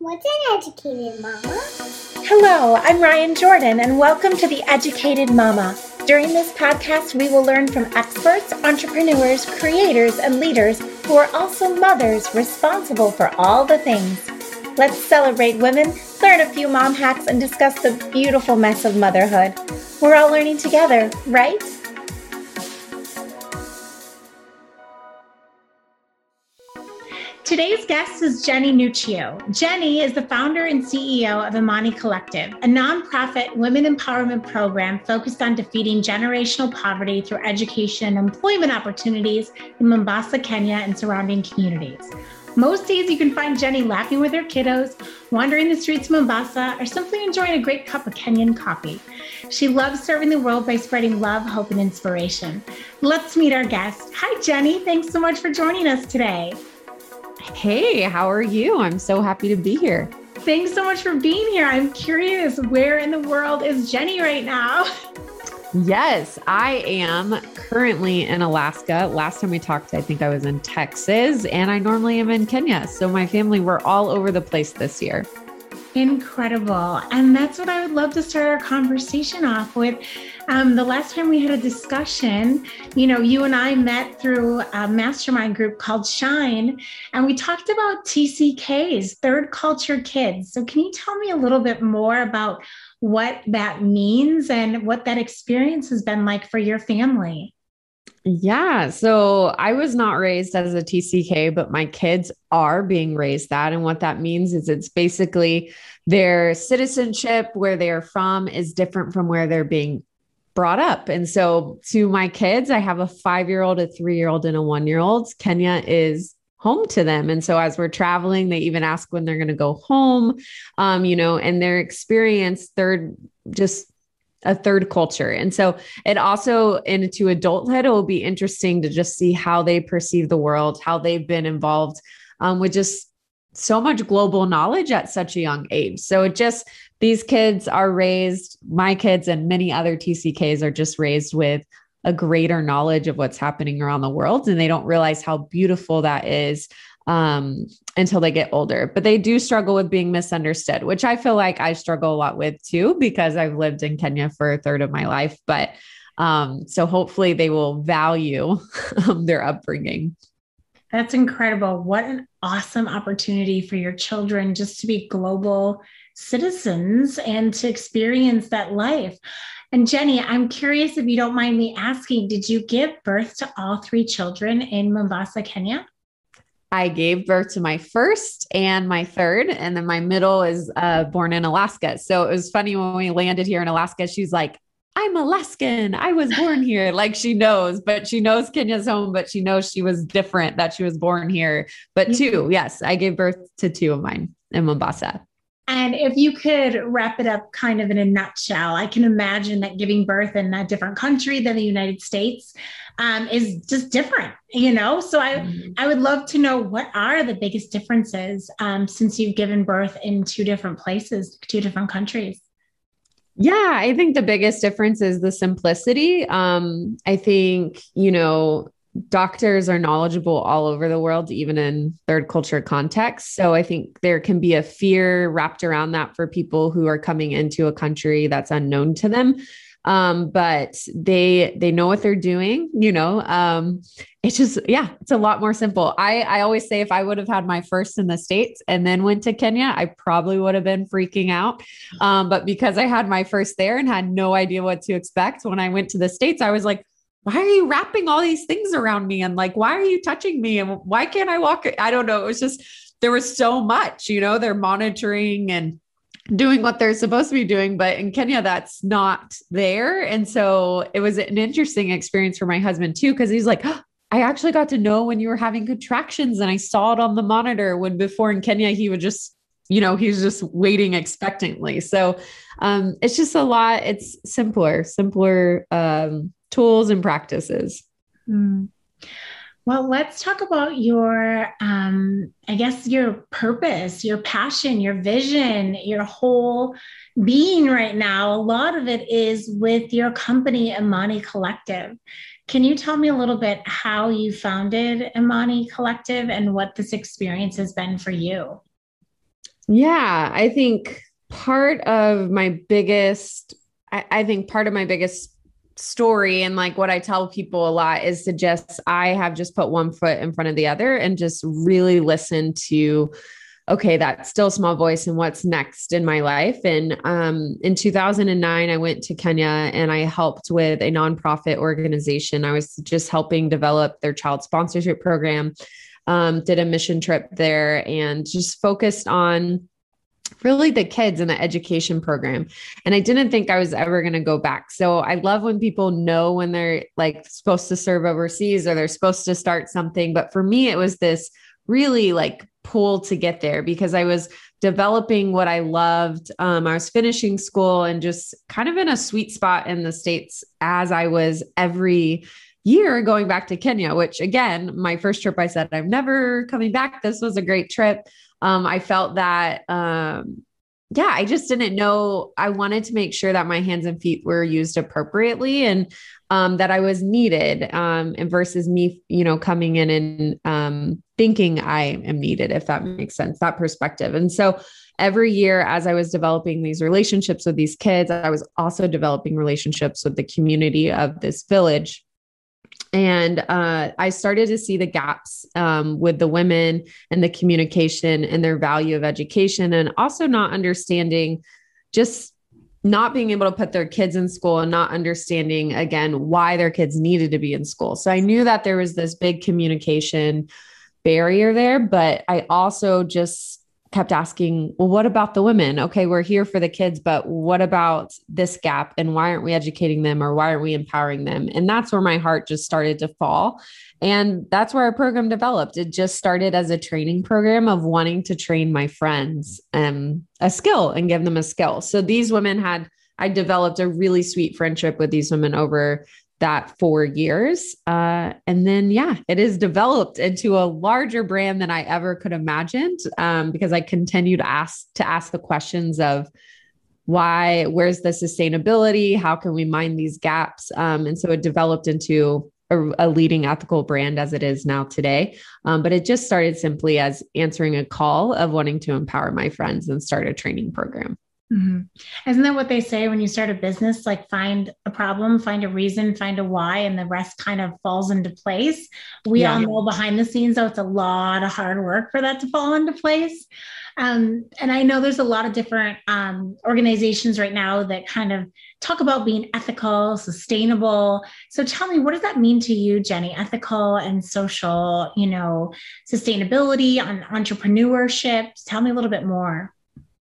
What's an educated mama? Hello, I'm Ryan Jordan, and welcome to The Educated Mama. During this podcast, we will learn from experts, entrepreneurs, creators, and leaders who are also mothers responsible for all the things. Let's celebrate women, learn a few mom hacks, and discuss the beautiful mess of motherhood. We're all learning together, right? Today's guest is Jenny Nuccio. Jenny is the founder and CEO of Imani Collective, a nonprofit women empowerment program focused on defeating generational poverty through education and employment opportunities in Mombasa, Kenya, and surrounding communities. Most days you can find Jenny laughing with her kiddos, wandering the streets of Mombasa, or simply enjoying a great cup of Kenyan coffee. She loves serving the world by spreading love, hope, and inspiration. Let's meet our guest. Hi, Jenny. Thanks so much for joining us today. Hey, how are you? I'm so happy to be here. Thanks so much for being here. I'm curious, where in the world is Jenny right now? Yes, I am currently in Alaska. Last time we talked, I think I was in Texas, and I normally am in Kenya. So my family, we're all over the place this year. Incredible. And that's what I would love to start our conversation off with. Um, the last time we had a discussion, you know, you and I met through a mastermind group called Shine, and we talked about TCKs, third culture kids. So, can you tell me a little bit more about what that means and what that experience has been like for your family? Yeah. So I was not raised as a TCK, but my kids are being raised that. And what that means is it's basically their citizenship, where they're from, is different from where they're being brought up. And so to my kids, I have a five year old, a three year old, and a one year old. Kenya is home to them. And so as we're traveling, they even ask when they're going to go home, um, you know, and their experience, third, just a third culture. And so it also into adulthood, it will be interesting to just see how they perceive the world, how they've been involved um, with just so much global knowledge at such a young age. So it just, these kids are raised, my kids and many other TCKs are just raised with a greater knowledge of what's happening around the world. And they don't realize how beautiful that is um, until they get older. But they do struggle with being misunderstood, which I feel like I struggle a lot with too, because I've lived in Kenya for a third of my life. But um, so hopefully they will value um, their upbringing. That's incredible. What an awesome opportunity for your children just to be global citizens and to experience that life. And Jenny, I'm curious if you don't mind me asking, did you give birth to all three children in Mombasa, Kenya? I gave birth to my first and my third, and then my middle is uh, born in Alaska. So it was funny when we landed here in Alaska. She's like, I'm Alaskan. I was born here. Like she knows, but she knows Kenya's home, but she knows she was different that she was born here. But two, yes, I gave birth to two of mine in Mombasa. And if you could wrap it up kind of in a nutshell, I can imagine that giving birth in a different country than the United States um, is just different, you know? So I, mm-hmm. I would love to know what are the biggest differences um, since you've given birth in two different places, two different countries? Yeah, I think the biggest difference is the simplicity. Um, I think, you know, doctors are knowledgeable all over the world, even in third culture contexts. So I think there can be a fear wrapped around that for people who are coming into a country that's unknown to them. Um, but they they know what they're doing, you know. Um, it's just yeah, it's a lot more simple. I I always say if I would have had my first in the states and then went to Kenya, I probably would have been freaking out. Um, but because I had my first there and had no idea what to expect, when I went to the states, I was like, why are you wrapping all these things around me? And like, why are you touching me? And why can't I walk? I don't know. It was just, there was so much, you know, they're monitoring and doing what they're supposed to be doing. But in Kenya, that's not there. And so it was an interesting experience for my husband too, because he's like, oh, I actually got to know when you were having contractions and I saw it on the monitor when before in Kenya, he would just you know he's just waiting expectantly so um it's just a lot it's simpler simpler um tools and practices. Mm. Well, let's talk about your, um, I guess, your purpose, your passion, your vision, your whole being right now. A lot of it is with your company, Imani Collective. Can you tell me a little bit how you founded Imani Collective and what this experience has been for you? Yeah, I think part of my biggest, I, I think part of my biggest story and like what I tell people a lot is to just, I have just put one foot in front of the other and just really listen to okay, that still small voice and what's next in my life. And um, in 2009, I went to Kenya and I helped with a nonprofit organization. I was just helping develop their child sponsorship program, um, did a mission trip there, and just focused on really the kids in the education program. And I didn't think I was ever going to go back. So I love when people know when they're like supposed to serve overseas or they're supposed to start something. But for me, it was this really like pull to get there because I was developing what I loved. Um, I was finishing school and just kind of in a sweet spot in the States as I was every year going back to Kenya, which again, my first trip, I said, I'm never coming back. This was a great trip. Um, I felt that, um, yeah, I just didn't know. I wanted to make sure that my hands and feet were used appropriately and um, that I was needed, um, and versus me, you know, coming in and um, thinking I am needed, if that makes sense, that perspective. And so every year, as I was developing these relationships with these kids, I was also developing relationships with the community of this village. And uh, I started to see the gaps um, with the women and the communication and their value of education, and also not understanding just not being able to put their kids in school and not understanding again why their kids needed to be in school. So I knew that there was this big communication barrier there, but I also just kept asking, well, what about the women? Okay, we're here for the kids, but what about this gap? And why aren't we educating them or why aren't we empowering them? And that's where my heart just started to fall. And that's where our program developed. It just started as a training program of wanting to train my friends um, a skill and give them a skill. So these women had, I developed a really sweet friendship with these women over that four years. Uh, and then, yeah, it is developed into a larger brand than I ever could have imagined um, because I continue to ask to ask the questions of why, where's the sustainability? How can we mind these gaps? Um, and so it developed into a, a, leading ethical brand as it is now today. Um, but it just started simply as answering a call of wanting to empower my friends and start a training program. Mm-hmm. Isn't that what they say when you start a business? Like, find a problem, find a reason, find a why, and the rest kind of falls into place. We yeah. all know behind the scenes, though, it's a lot of hard work for that to fall into place. Um, and I know there's a lot of different um, organizations right now that kind of talk about being ethical, sustainable. So tell me, what does that mean to you, Jenny? Ethical and social, you know, sustainability on entrepreneurship. Tell me a little bit more.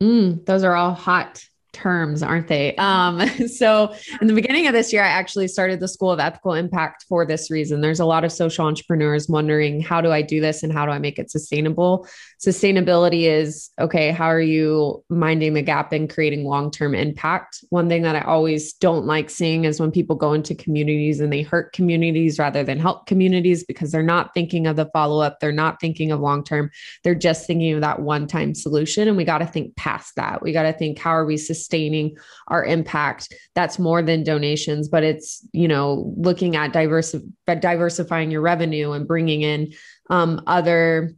Mm, those are all hot terms, aren't they? Um, so, in the beginning of this year, I actually started the School of Ethical Impact for this reason. There's a lot of social entrepreneurs wondering, how do I do this and how do I make it sustainable? Sustainability is okay, how are you minding the gap and creating long term impact? One thing that I always don't like seeing is when people go into communities and they hurt communities rather than help communities because they're not thinking of the follow up, they're not thinking of long term, they're just thinking of that one time solution. And we got to think past that. We got to think, how are we sustaining? Sustaining our impact that's more than donations but it's you know looking at diversifying your revenue and bringing in um, other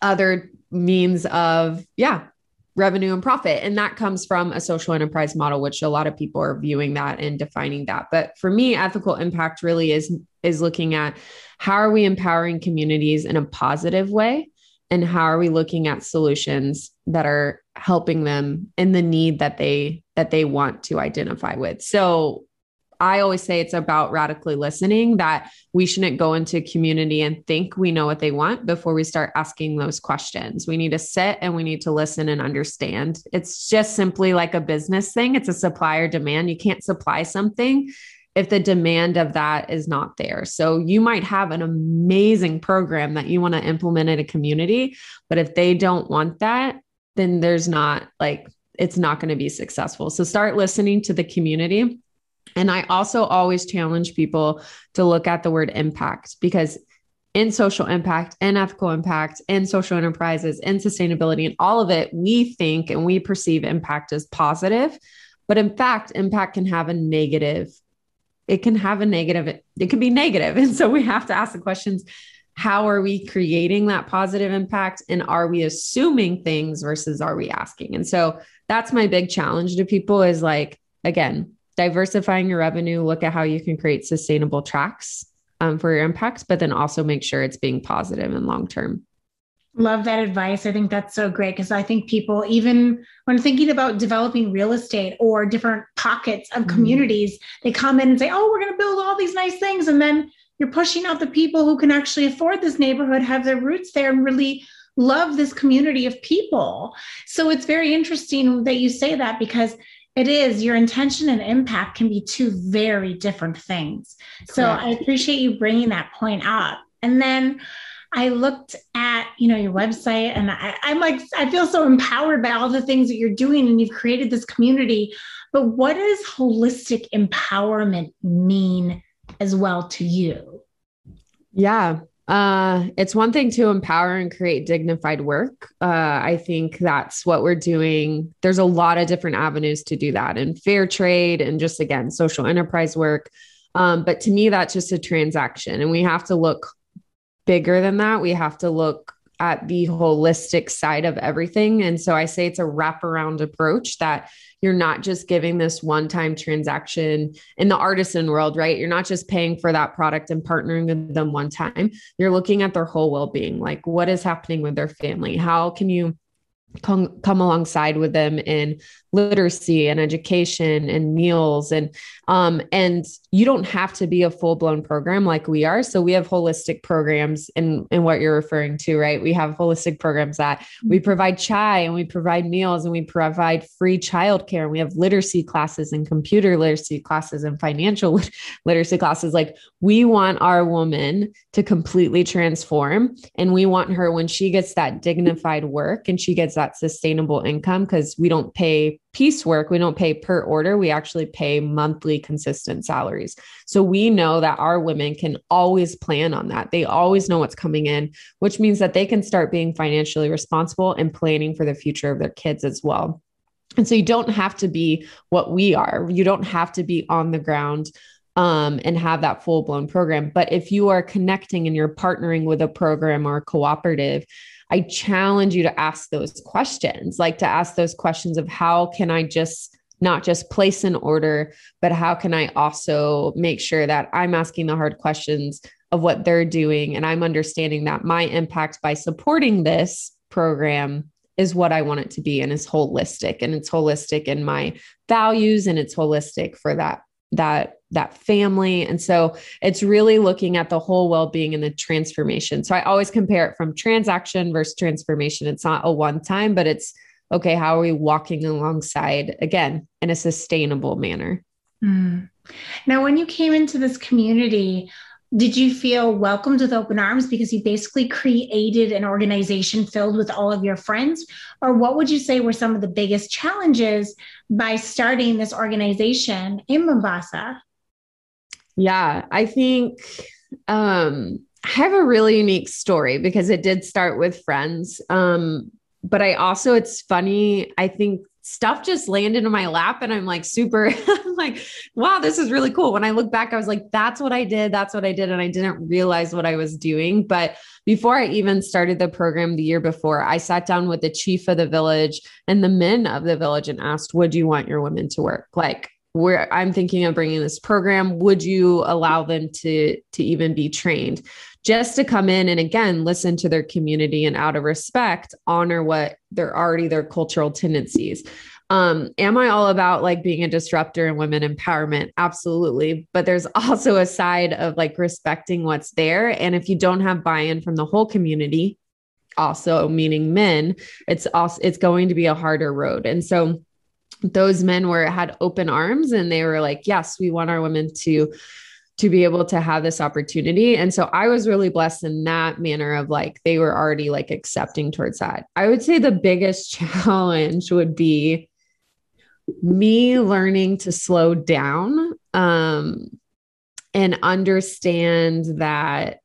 other means of yeah revenue and profit. And that comes from a social enterprise model which a lot of people are viewing that and defining that. But for me ethical impact really is is looking at how are we empowering communities in a positive way and how are we looking at solutions that are helping them in the need that they that they want to identify with. So i always say it's about radically listening that we shouldn't go into community and think we know what they want before we start asking those questions. We need to sit and we need to listen and understand. It's just simply like a business thing. It's a supplier demand. You can't supply something if the demand of that is not there. So you might have an amazing program that you want to implement in a community, but if they don't want that, then there's not like it's not going to be successful. So start listening to the community. And I also always challenge people to look at the word impact because in social impact and ethical impact and social enterprises and sustainability and all of it, we think and we perceive impact as positive. But in fact, impact can have a negative it can have a negative, it can be negative. And so we have to ask the questions how are we creating that positive impact and are we assuming things versus are we asking and so that's my big challenge to people is like again diversifying your revenue look at how you can create sustainable tracks um, for your impacts but then also make sure it's being positive and long term Love that advice. I think that's so great because I think people, even when thinking about developing real estate or different pockets of mm-hmm. communities, mm-hmm. they come in and say, Oh, we're going to build all these nice things. And then you're pushing out the people who can actually afford this neighborhood, have their roots there, and really love this community of people. So it's very interesting that you say that because it is your intention and impact can be two very different things. So I appreciate you bringing that point up. And then I looked at, you know, your website and I, I'm like, I feel so empowered by all the things that you're doing and you've created this community. But what does holistic empowerment mean as well to you? Yeah. Uh, it's one thing to empower and create dignified work. Uh, I think that's what we're doing. There's a lot of different avenues to do that, and fair trade, and just again, social enterprise work. Um, but to me, that's just a transaction, and we have to look bigger than that. We have to look at the holistic side of everything. And so I say it's a wraparound approach that you're not just giving this one time transaction in the artisan world, right? You're not just paying for that product and partnering with them one time. You're looking at their whole well being, like what is happening with their family? How can you come, come alongside with them in literacy and education and meals. And um and you don't have to be a full-blown program like we are. So we have holistic programs in in what you're referring to right? We have holistic programs that we mm-hmm. provide chai and we provide meals and we provide free childcare. And we have literacy classes and computer literacy classes and financial literacy classes. Like we want our woman to completely transform. And we want her when she gets that dignified work and she gets that sustainable income because we don't pay piecework, we don't pay per order. We actually pay monthly consistent salaries. So we know that our women can always plan on that. They always know what's coming in, which means that they can start being financially responsible and planning for the future of their kids as well. And so you don't have to be what we are. You don't have to be on the ground um, and have that full blown program. But if you are connecting and you're partnering with a program or a cooperative, I challenge you to ask those questions, like to ask those questions of how can I just not just place an order, but how can I also make sure that I'm asking the hard questions of what they're doing and I'm understanding that my impact by supporting this program is what I want it to be and is holistic and it's holistic in my values and it's holistic for that that that family and so it's really looking at the whole well-being and the transformation so i always compare it from transaction versus transformation it's not a one time but it's okay how are we walking alongside again in a sustainable manner mm. now when you came into this community did you feel welcomed with open arms because you basically created an organization filled with all of your friends? Or what would you say were some of the biggest challenges by starting this organization in Mombasa? Yeah, I think um, I have a really unique story because it did start with friends. Um, but I also, it's funny, I think stuff just landed in my lap and I'm like super I'm like wow this is really cool when I look back I was like that's what I did that's what I did and I didn't realize what I was doing but before I even started the program the year before I sat down with the chief of the village and the men of the village and asked would you want your women to work like where I'm thinking of bringing this program would you allow them to to even be trained? Just to come in and again listen to their community and out of respect honor what they're already their cultural tendencies. Um am i all about like being a disruptor and women empowerment? Absolutely. But there's also a side of like respecting what's there. And if you don't have buy-in from the whole community also meaning men it's also it's going to be a harder road. And so those men were had open arms and they were like yes we want our women to to be able to have this opportunity. And so I was really blessed in that manner of like they were already like accepting towards that. I would say the biggest challenge would be me learning to slow down um, and understand that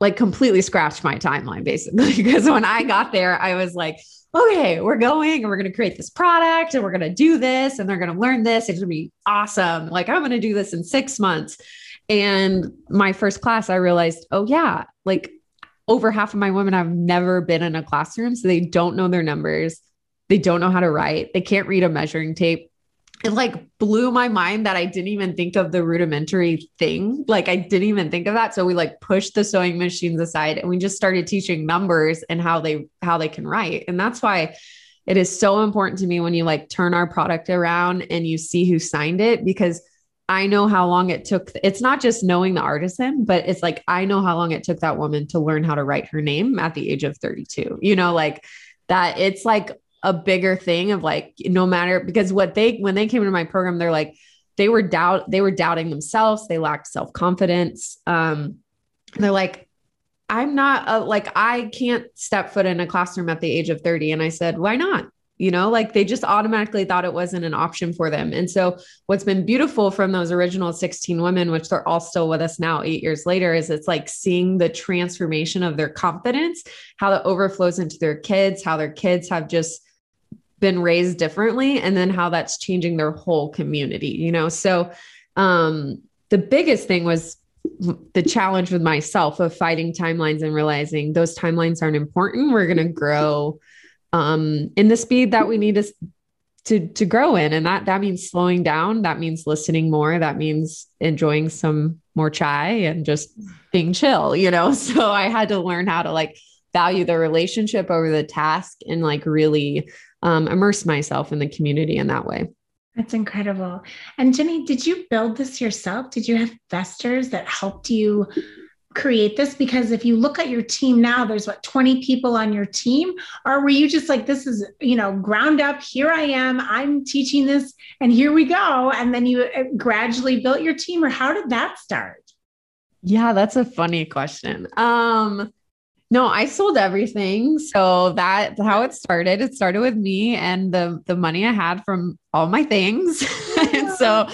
like completely scratch my timeline basically because when I got there I was like okay, we're going and we're going to create this product and we're going to do this and they're going to learn this. It's going to be awesome. Like, I'm going to do this in six months. And my first class, I realized, oh, yeah, like over half of my women have never been in a classroom. So they don't know their numbers. They don't know how to write. They can't read a measuring tape. It like blew my mind that I didn't even think of the rudimentary thing. Like I didn't even think of that. So we like pushed the sewing machines aside and we just started teaching numbers and how they how they can write. And that's why it is so important to me when you like turn our product around and you see who signed it because I know how long it took. It's not just knowing the artisan, but it's like I know how long it took that woman to learn how to write her name at the age of 32. You know, like that it's like a bigger thing of like no matter because what they when they came into my program, they're like they were doubt they were doubting themselves, they lacked self-confidence. Um they're like I'm not a, like I can't step foot in a classroom at the age of 30 and I said, "Why not?" you know like they just automatically thought it wasn't an option for them and so what's been beautiful from those original 16 women which they're all still with us now 8 years later is it's like seeing the transformation of their confidence how that overflows into their kids how their kids have just been raised differently and then how that's changing their whole community you know? So um the biggest thing was the challenge with myself of fighting timelines and realizing those timelines aren't important. We're going to grow um, in the speed that we need to to to grow in. And that that means slowing down. That means listening more. That means enjoying some more chai and just being chill you know? So i had to learn how to like value the relationship over the task and like really um, immerse myself in the community in that way. That's incredible. And jenny did you build this yourself? Did you have investors that helped you create this? Because if you look at your team now there's what 20 people on your team? Or were you just like this is you know ground up here i am i'm teaching this and here we go. And then you uh, gradually built your team or how did that start? Yeah that's a funny question. Um no i sold everything so that's how it started it started with me and the the money i had from all my things and so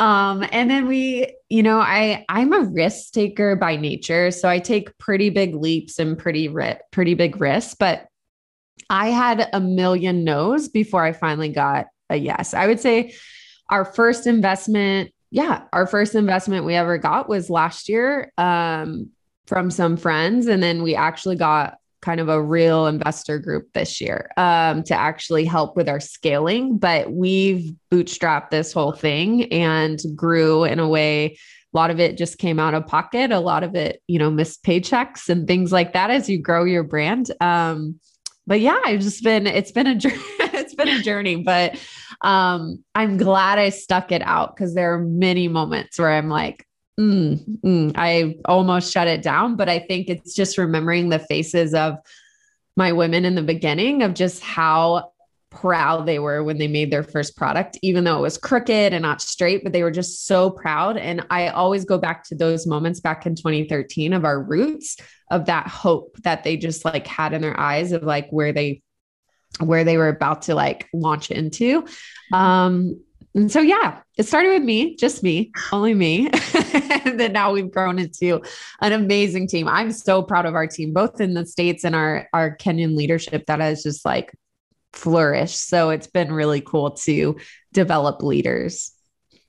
um, and then we, you know, I I'm a risk taker by nature, so I take pretty big leaps and pretty ri- pretty big risks. But I had a million no's before I finally got a yes. I would say our first investment, yeah, our first investment we ever got was last year um, from some friends, and then we actually got kind of a real investor group this year um, to actually help with our scaling. But we've bootstrapped this whole thing and grew in a way. A lot of it just came out of pocket. A lot of it, you know, missed paychecks and things like that as you grow your brand. Um, but yeah, I've just been, it's been a journey. it's been a journey, but um, I'm glad I stuck it out because there are many moments where I'm like, Mm, mm, I almost shut it down, but I think it's just remembering the faces of my women in the beginning of just how proud they were when they made their first product, even though it was crooked and not straight, but they were just so proud. And I always go back to those moments back in 2013 of our roots of that hope that they just like had in their eyes of like where they where they were about to like launch into. Um, and so, yeah, it started with me, just me, only me. and then now we've grown into an amazing team. I'm so proud of our team, both in the States and our, our Kenyan leadership that has just like flourished. So it's been really cool to develop leaders.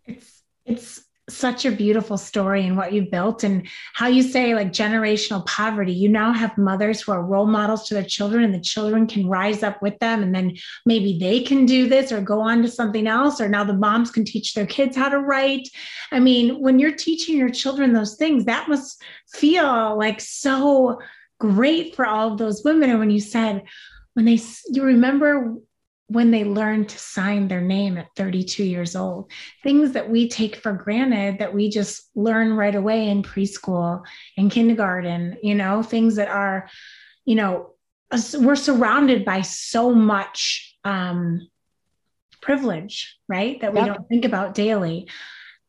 It's, it's, such a beautiful story and what you've built and how you say like generational poverty. You now have mothers who are role models to their children and the children can rise up with them and then maybe they can do this or go on to something else or now the moms can teach their kids how to write. I mean when you're teaching your children those things that must feel like so great for all of those women. And when you said when they you remember when they learn to sign their name at 32 years old. Things that we take for granted that we just learn right away in preschool, in kindergarten, you know, things that are, you know, we're surrounded by so much um, privilege, right? That we yep. don't think about daily.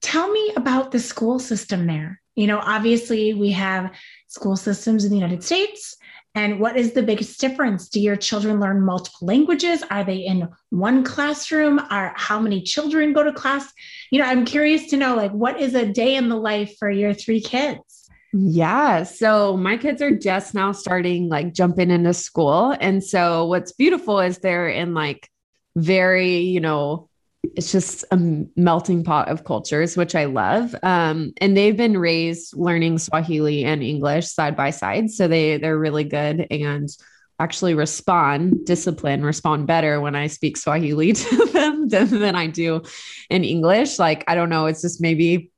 Tell me about the school system there. You know, obviously, we have school systems in the United States and what is the biggest difference? Do your children learn multiple languages? Are they in one classroom? Are how many children go to class? You know, I'm curious to know like what is a day in the life for your three kids? Yeah. So my kids are just now starting like jumping into school. And so what's beautiful is they're in like very, you know, it's just a melting pot of cultures, which I love. Um, and they've been raised learning Swahili and English side by side, so they they're really good and actually respond discipline respond better when i speak swahili to them than, than i do in english like i don't know it's just maybe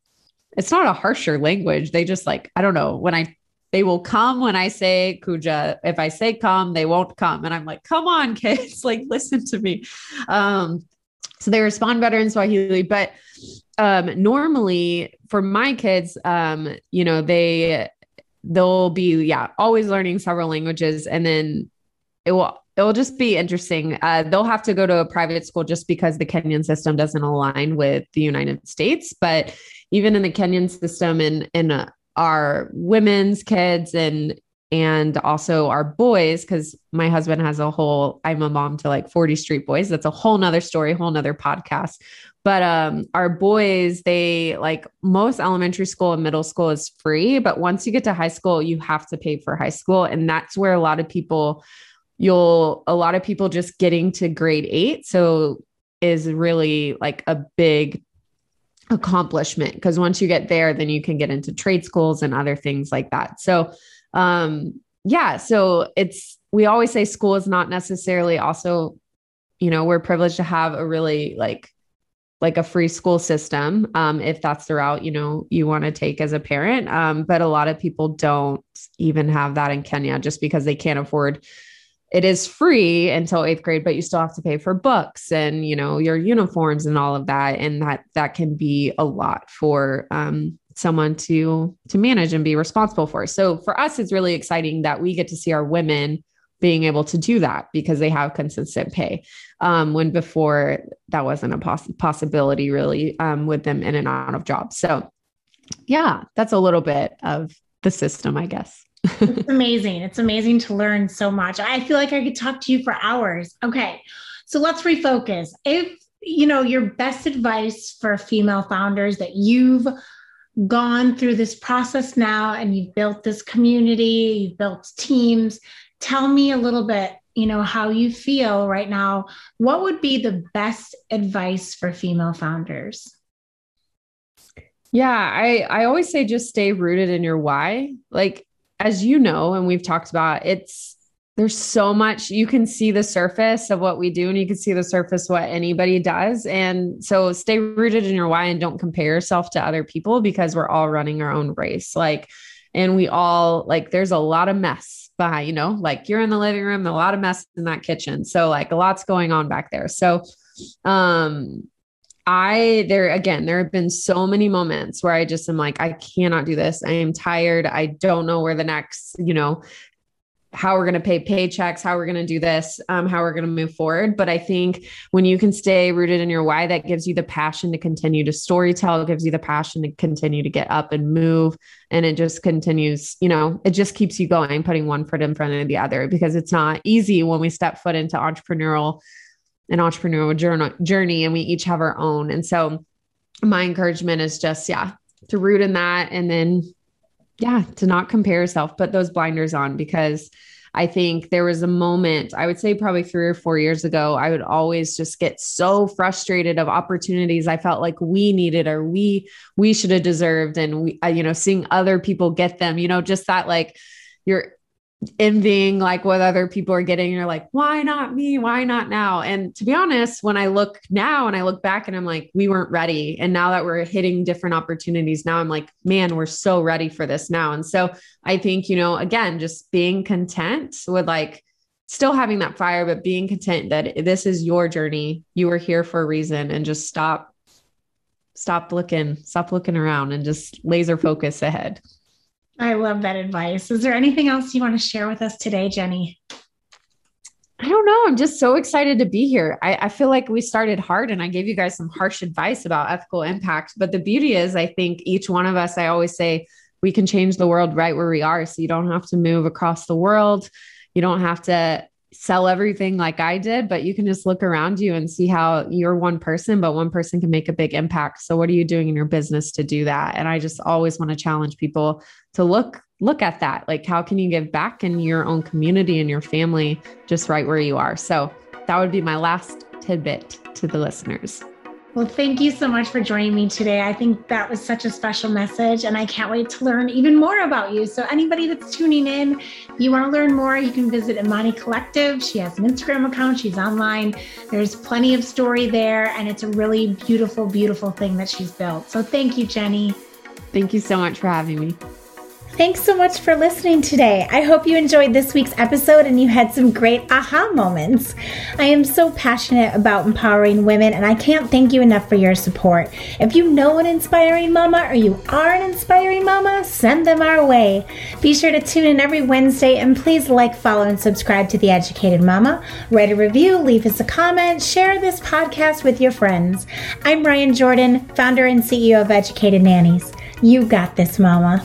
it's not a harsher language they just like i don't know when i they will come when I say Kuja. If I say come, they won't come. And I'm like, come on, kids, like listen to me. Um, so they respond better in Swahili. But um, normally for my kids, um, you know, they they'll be yeah always learning several languages, and then it will it will just be interesting. Uh, they'll have to go to a private school just because the Kenyan system doesn't align with the United States. But even in the Kenyan system, and in, in uh, our women's kids and and also our boys because my husband has a whole i'm a mom to like 40 street boys. That's a whole nother story whole nother podcast. But um our boys they like most elementary school and middle school is free but once you get to high school you have to pay for high school. And that's where a lot of people you'll a lot of people just getting to grade 8 so is really like a big accomplishment because once you get there then you can get into trade schools and other things like that. So um yeah so it's we always say school is not necessarily also you know we're privileged to have a really like like a free school system um, if that's the route you know you want to take as a parent. Um, but a lot of people don't even have that in kenya just because they can't afford it is free until eighth grade, but you still have to pay for books and you know your uniforms and all of that, and that that can be a lot for um, someone to to manage and be responsible for. So for us, it's really exciting that we get to see our women being able to do that because they have consistent pay. Um, when before that wasn't a poss- possibility really um, with them in and out of jobs. So yeah, that's a little bit of the system, I guess it's amazing. It's amazing to learn so much. I feel like I could talk to you for hours. Okay. So let's refocus. If, you know, your best advice for female founders that you've gone through this process now and you've built this community, you've built teams, tell me a little bit, you know, how you feel right now. What would be the best advice for female founders? Yeah, I I always say just stay rooted in your why. Like as you know, and we've talked about, it's there's so much you can see the surface of what we do and you can see the surface what anybody does and so stay rooted in your why and don't compare yourself to other people because we're all running our own race like and we all like there's a lot of mess behind you know like you're in the living room a lot of mess in that kitchen so like a lot's going on back there so um I there again, there have been so many moments where I just am like, I cannot do this. I am tired. I don't know where the next, you know, how we're going to pay paychecks, how we're going to do this, um, how we're going to move forward. But I think when you can stay rooted in your why, that gives you the passion to continue to storytell, gives you the passion to continue to get up and move. And it just continues, you know, it just keeps you going, putting one foot in front of the other because it's not easy when we step foot into entrepreneurial an entrepreneurial journey and we each have our own. And so my encouragement is just, yeah, to root in that and then, yeah, to not compare yourself, put those blinders on because I think there was a moment, I would say probably three or four years ago, I would always just get so frustrated of opportunities I felt like we needed or we we should have deserved and we uh, you know seeing other people get them, you know, just that like you're envying like what other people are getting. You're like, why not me? Why not now? And to be honest, when I look now and I look back and I'm like, we weren't ready. And now that we're hitting different opportunities, now I'm like, man, we're so ready for this now. And so I think, you know, again, just being content with like still having that fire, but being content that this is your journey. You were here for a reason and just stop, stop looking, stop looking around and just laser focus ahead. I love that advice. Is there anything else you want to share with us today, Jenny? I don't know. I'm just so excited to be here. I, I, feel like we started hard and I gave you guys some harsh advice about ethical impact. But the beauty is, I think each one of us, I always say, we can change the world right where we are. So you don't have to move across the world. You don't have to sell everything like I did, but you can just look around you and see how you're one person, but one person can make a big impact. So what are you doing in your business to do that? And I just always want to challenge people to look look at that. Like how can you give back in your own community and your family just right where you are? So that would be my last tidbit to the listeners. Well, thank you so much for joining me today. I think that was such a special message, and I can't wait to learn even more about you. So, anybody that's tuning in, you want to learn more, you can visit Imani Collective. She has an Instagram account, she's online. There's plenty of story there, and it's a really beautiful, beautiful thing that she's built. So, thank you, Jenny. Thank you so much for having me. Thanks so much for listening today. I hope you enjoyed this week's episode and you had some great aha moments. I am so passionate about empowering women and I can't thank you enough for your support. If you know an inspiring mama or you are an inspiring mama, send them our way. Be sure to tune in every Wednesday and please like, follow, and subscribe to The Educated Mama. Write a review, leave us a comment, share this podcast with your friends. I'm Ryan Jordan, founder and CEO of Educated Nannies. You got this, mama.